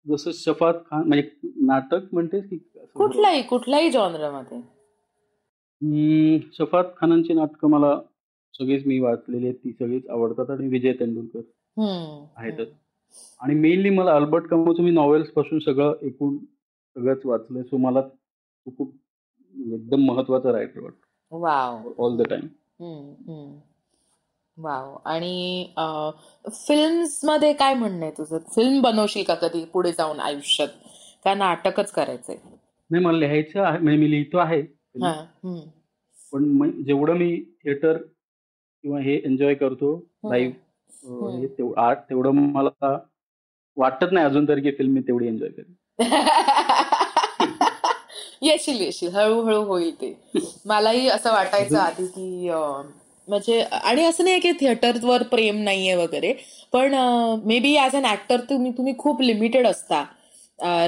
जसं शफात खान म्हणजे नाटक म्हणतेस की कुठलाही कुठल्याही मध्ये शफात खानांची नाटकं मला सगळीच मी वाचलेली आहेत ती सगळीच आवडतात आणि विजय तेंडुलकर आहेतच आणि मेनली मला अल्बर्ट कमोचं मी नॉवेल्सपासून सगळं एकूण सगळंच वाचलंय सो मला खूप म्हणजे एकदम महत्त्वाचा रायटर वाटतो. All the time wow. आणि फिल्म्समध्ये काय म्हणणं आहे तुझं? फिल्म बनवशील का कधी पुढे जाऊन आयुष्यात? का नाटकच करायचंय. नाही मला लिहायचं आहे. म्हणजे मी लिहितो आहे. पण जेवढं मी थिएटर किंवा हे एन्जॉय करतो लाईव्ह आर्ट तेवढं मला वाटत नाही अजून तरी की फिल्म मी तेवढी एन्जॉय करेन. येशील येशील. हळूहळू होईल ते. मलाही असं वाटायचं आधी की म्हणजे आणि असं नाही की थिएटरवर प्रेम नाहीये वगैरे पण may be as an actor तुम्ही तुम्ही खूप लिमिटेड असता.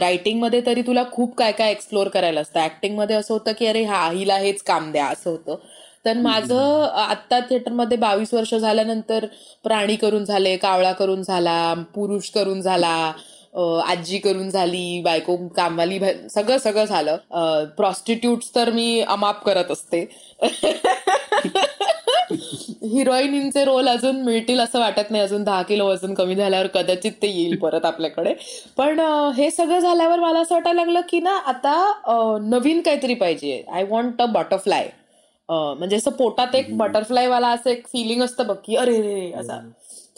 रायटिंगमध्ये तरी तुला खूप काय काय एक्सप्लोर करायला असतं. ऍक्टिंगमध्ये असं होतं की अरे हा हिला हेच काम द्या असं होतं. तर माझं आत्ता थिएटरमध्ये बावीस वर्ष झाल्यानंतर प्राणी करून झाले कावळा करून झाला पुरुष करून झाला आजी करून झाली बायको कामवाली सगळं सगळं झालं. प्रॉस्टिट्यूट्स तर मी अमाप करत असते. हिरोईनींचे रोल अजून मिळतील असं वाटत नाही. अजून दहा किलो वजन कमी झाल्यावर कदाचित ते येईल परत आपल्याकडे. पण हे सगळं झाल्यावर मला असं वाटायला लागलं की ना आता नवीन काहीतरी पाहिजे. आय वॉन्ट अ बटरफ्लाय म्हणजे असं पोटात एक बटरफ्लाय वाला असं एक फिलिंग असतं बघ की अरे रे असं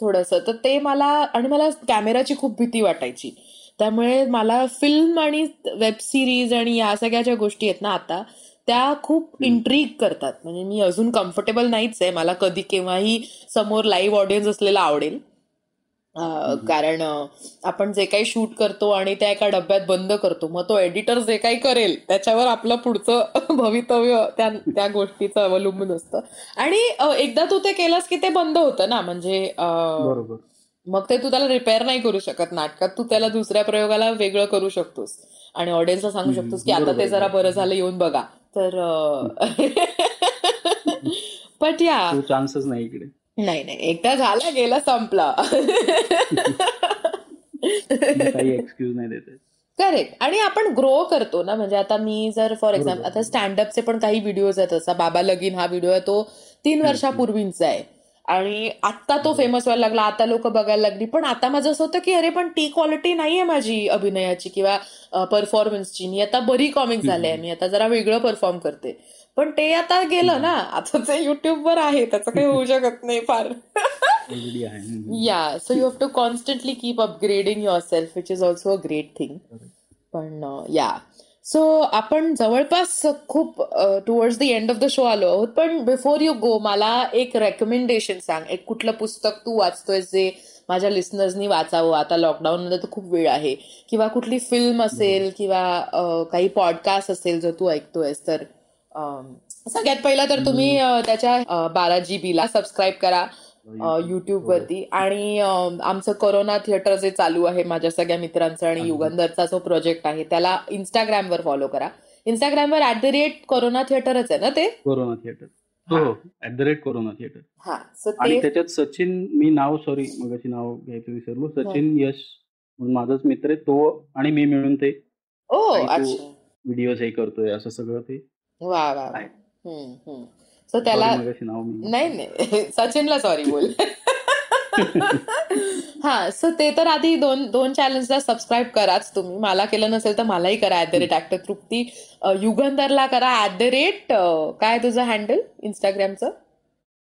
थोडस. तर ते मला आणि मला कॅमेराची खूप भीती वाटायची. त्यामुळे मला फिल्म आणि वेब सिरीज आणि या सगळ्या ज्या गोष्टी आहेत ना आता त्या खूप इंट्रीग करतात. म्हणजे मी अजून कम्फर्टेबल नाहीच आहे. मला कधी केव्हाही समोर लाईव्ह ऑडियन्स असलेला आवडेल. कारण आपण जे काही शूट करतो आणि त्या एका डब्यात बंद करतो मग तो एडिटर जे काही करेल त्याच्यावर आपलं पुढचं भवितव्य त्या त्या गोष्टीचं अवलंबून असतं. आणि एकदा तू ते केलंस की ते बंद होतं ना? म्हणजे मग ते तू त्याला रिपेअर नाही करू शकत नाटकात. तू त्याला दुसऱ्या प्रयोगाला वेगळं करू शकतोस. आणि ऑडियन्सला सांगू शकतोस की आता ते जरा बरं झालं येऊन बघा. तर बट या चान्सच नाही इकडे. नाही नाही. एकदा झाला गेला संपला. एक्सक्यूज नाही देते करेक्ट आणि आपण ग्रो करतो ना. म्हणजे आता मी जर फॉर एक्झाम्पल आता स्टँडअपचे पण काही व्हिडिओज आहेत. असा बाबा लगीन हा व्हिडिओ आहे तो तीन वर्षापूर्वींचा आहे. आणि आता तो फेमस व्हायला लागला. आता लोक बघायला लागली. पण आता माझं असं होतं की अरे पण ती क्वालिटी नाहीये माझी अभिनयाची किंवा परफॉर्मन्सची मी आता बरी कॉमिक झाले मी आता जरा वेगळं परफॉर्म करते. पण ते आता गेलं ना. आता ते युट्यूबवर आहे. त्याचं काही होऊ शकत नाही फार. Yeah so you have to constantly keep upgrading yourself which is also a great thing पण या सो आपण जवळपास खूप towards the end of the show आलो आहोत पण बिफोर यू गो मला एक रेकमेंडेशन सांग. एक कुठलं पुस्तक तू वाचतोय जे माझ्या लिस्नर्सनी वाचावं? आता लॉकडाऊन मध्ये तर खूप वेळ आहे. किंवा कुठली फिल्म असेल किंवा काही पॉडकास्ट असेल जो तू ऐकतोयस तर सगळ्यात पहिला तर तुम्ही त्याच्या बारा जीबीला सबस्क्राईब करा. युट्यूब वरती. आणि आमचं कोरोना थिएटर जे चालू आहे माझ्या सगळ्या मित्रांचं आणि युगंधरचा जो प्रोजेक्ट आहे त्याला इंस्टाग्रामवर फॉलो करा. इंस्टाग्रामवर ऍट द रेट कोरोना थिएटरच आहे ना ते? Corona theatre. हो. At the rate Corona theatre. हा. आणि त्याच्यात सचिन मी नाव सॉरी मगाशी नाव घ्यायचं विसरलो. सचिन यश माझाच मित्र आहे. तो आणि मी मिळून ते व्हिडिओ हे करतोय असं सगळं ते. वा वा सो त्याला नाही नाही. सचिनला सॉरी बोल. हा सो ते तर आधी दोन दोन चॅनल्सला सबस्क्राईब कराच तुम्ही. मला केलं नसेल तर मलाही करा at the rate actor Trupti. युगंधरला करा ऍट द रेट काय तुझं हँडल इंस्टाग्रामचं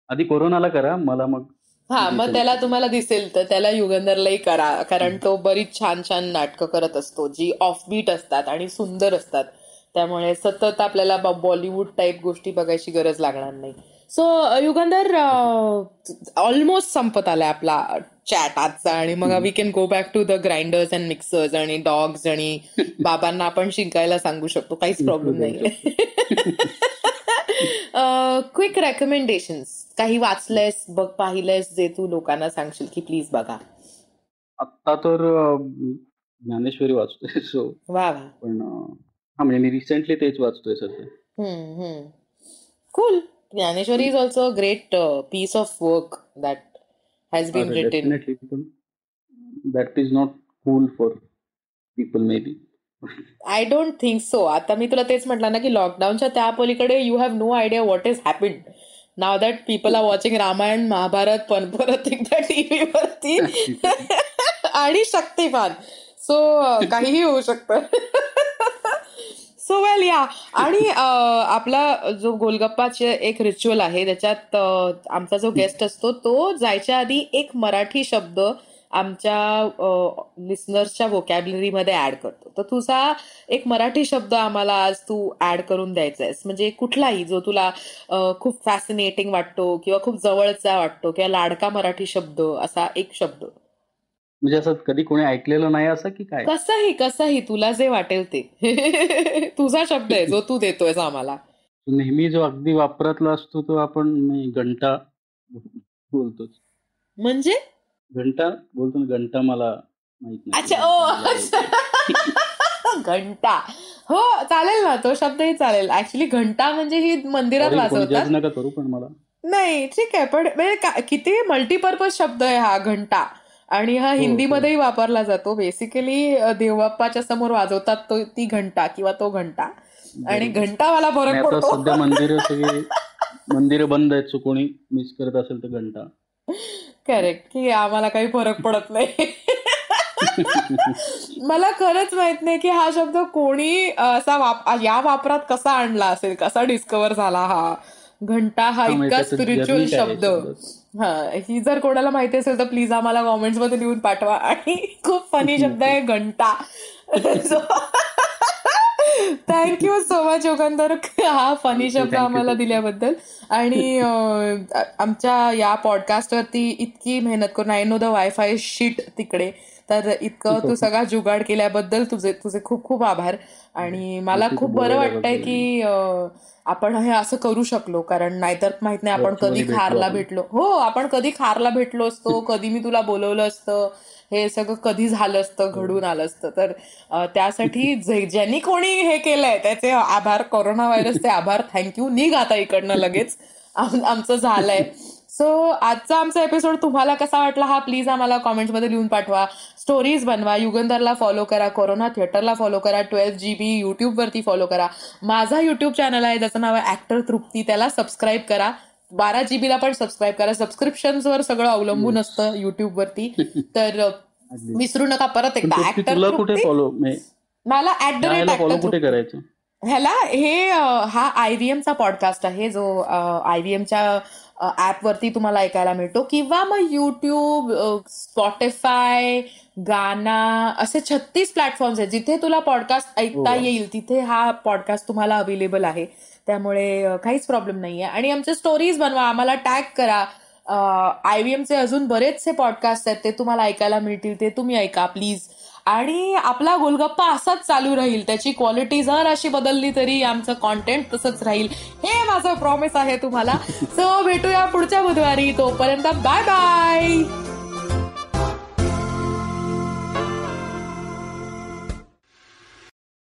आधी कोरोनाला करा मला मग हा मग त्याला तुम्हाला दिसेल तर त्याला युगंधरलाही करा. कारण तो बरीच छान छान नाटकं करत असतो जी ऑफबीट असतात आणि सुंदर असतात. त्यामुळे सतत आपल्याला बॉलिवूड टाईप गोष्टी बघायची गरज लागणार नाही. सो युगंधर ऑलमोस्ट संपत आलाय आपला चॅट आजचा आणि मग we can go back to the grinders and mixers आणि डॉग्स आणि बाबांना आपण शिंकायला सांगू शकतो. काहीच प्रॉब्लेम नाही. क्विक रेकमेंडेशन काही वाचलंयस बघ पाहिलंयस जे तू लोकांना सांगशील की प्लीज बघा. आता तर ज्ञानेश्वरी वाचतोय सो पण हा म्हणजे मी रिसेंटली तेच वाचतोय सध्या. Cool Dnyaneshwari is also great piece of work that has been written that is not cool for people maybe I don't think so आता मी तुला तेच म्हटलं ना की लॉकडाऊनच्या त्या पलीकडे you have no idea what is happened now that people are watching Ramayan Mahabharat पण परत एकदा टीव्हीवरती आणि शक्तिमान. सो काहीही होऊ शकतं. सो वेल या आणि आपला जो गोलगप्पाचे एक रिच्युअल आहे त्याच्यात आमचा जो गेस्ट असतो तो जायच्या आधी एक मराठी शब्द आमच्या लिस्नर्सच्या वोकॅबलरीमध्ये ऍड करतो. तर तुझा एक मराठी शब्द आम्हाला आज तू ऍड करून द्यायचा आहेस म्हणजे कुठलाही जो तुला खूप फॅसिनेटिंग वाटतो किंवा खूप जवळचा वाटतो किंवा लाडका मराठी शब्द असा एक शब्द. म्हणजे असं कधी कोणी ऐकलेलं नाही असं की काय? कसंही कसंही तुला जे वाटेल ते. तुझा शब्द आहे जो तू देतोय आम्हाला. नेहमी जो अगदी वापरातला असतो तो आपण घंटा बोलतोच. म्हणजे? घंटा बोलतो घंटा मला माहीत नाही. अच्छा ओ घंटा. हो चालेल ना तो शब्दही चालेल. ऍक्च्युली घंटा म्हणजे ही मंदिरात वाजवतात नका करू पण मला. नाही ठीक आहे पण म्हणजे किती मल्टीपर्पज शब्द आहे हा घंटा. आणि हा हो, हिंदीमध्येही हो. वापरला जातो. बेसिकली देवबाप्पाच्या समोर वाजवतात तो ती घंटा किंवा तो घंटा. आणि घंटा मला फरक पडतो. सध्या मंदिर सगळी मंदिर बंद आहेत सो कोणी मिस करत असेल तर घंटा. करेक्ट की आम्हाला काही फरक पडत नाही. मला खरंच माहीत नाही की हा शब्द कोणी असा वाप या वापरात कसा आणला असेल? कसा डिस्कवर झाला हा? घंटा हा इतका स्पिरिच्युअल शब्द. हा ही जर कोणाला माहिती असेल तर प्लीज आम्हाला कॉमेंट्समध्ये लिहून पाठवा. आणि खूप फनी शब्द आहे घंटा. थँक्यू सो मच युगंधर हा फनी शब्द आम्हाला दिल्याबद्दल. आणि आमच्या या पॉडकास्टवरती इतकी मेहनत करून I know the wifi shit तिकडे. तर इतकं तू सगळा जुगाड केल्याबद्दल तुझे तुझे खूप खूप आभार. आणि मला खूप बरं वाटतंय की आपण हे असं करू शकलो कारण नाहीतर माहीत नाही आपण कधी खारला भेटलो. हो आपण कधी खारला भेटलो असतो कधी मी तुला बोलवलं असतं हे सगळं कधी झालं असतं घडून आलं असतं. तर त्यासाठी ज्यांनी कोणी हे केलंय त्याचे आभार कोरोना व्हायरसचे आभार थँक्यू. निघ आता इकडनं लगेच. आमचं झालंय. सो आजचा आमचा एपिसोड तुम्हाला कसा वाटला हा प्लीज आम्हाला कॉमेंट्समध्ये लिहून पाठवा. स्टोरीज बनवा युगंधरला फॉलो करा कोरोना थिएटरला फॉलो करा ट्वेल्व जी बी युट्यूबवरती फॉलो करा. माझा युट्यूब चॅनल आहे ज्याचं नाव आहे ऍक्टर तृप्ती त्याला सबस्क्राईब करा. बारा जीबीला पण सबस्क्राईब करा. सबस्क्रिप्शन्सवर सगळं अवलंबून असतं युट्यूबवरती तर विसरू नका परत एकदा. ऍक्टर कुठे फॉलो मला ऍट द रेट कुठे करायचं? ह्याला हे हा आयव्हीएमचा पॉडकास्ट आहे जो आयव्हीएमच्या ऍपवरती तुम्हाला ऐकायला मिळतो. किंवा मग युट्यूब स्पॉटीफाय गाना असे छत्तीस प्लॅटफॉर्म्स आहेत. जिथे तुला पॉडकास्ट ऐकता हो. येईल तिथे हा पॉडकास्ट तुम्हाला अवेलेबल आहे. त्यामुळे काहीच प्रॉब्लेम नाहीये. आणि आमचे स्टोरीज बनवा. आम्हाला टॅग करा. आय व्ही एमचे अजून बरेचसे पॉडकास्ट आहेत. ते तुम्हाला ऐकायला मिळतील. ते तुम्ही ऐका प्लीज आणि आपला गोलगप्पा असाच चालू राहील. त्याची क्वालिटी जर अशी बदलली तरी आमचं कॉन्टेंट तसंच राहील. हे माझं प्रॉमिस आहे तुम्हाला. सो भेटूया पुढच्या बुधवारी. तोपर्यंत बाय बाय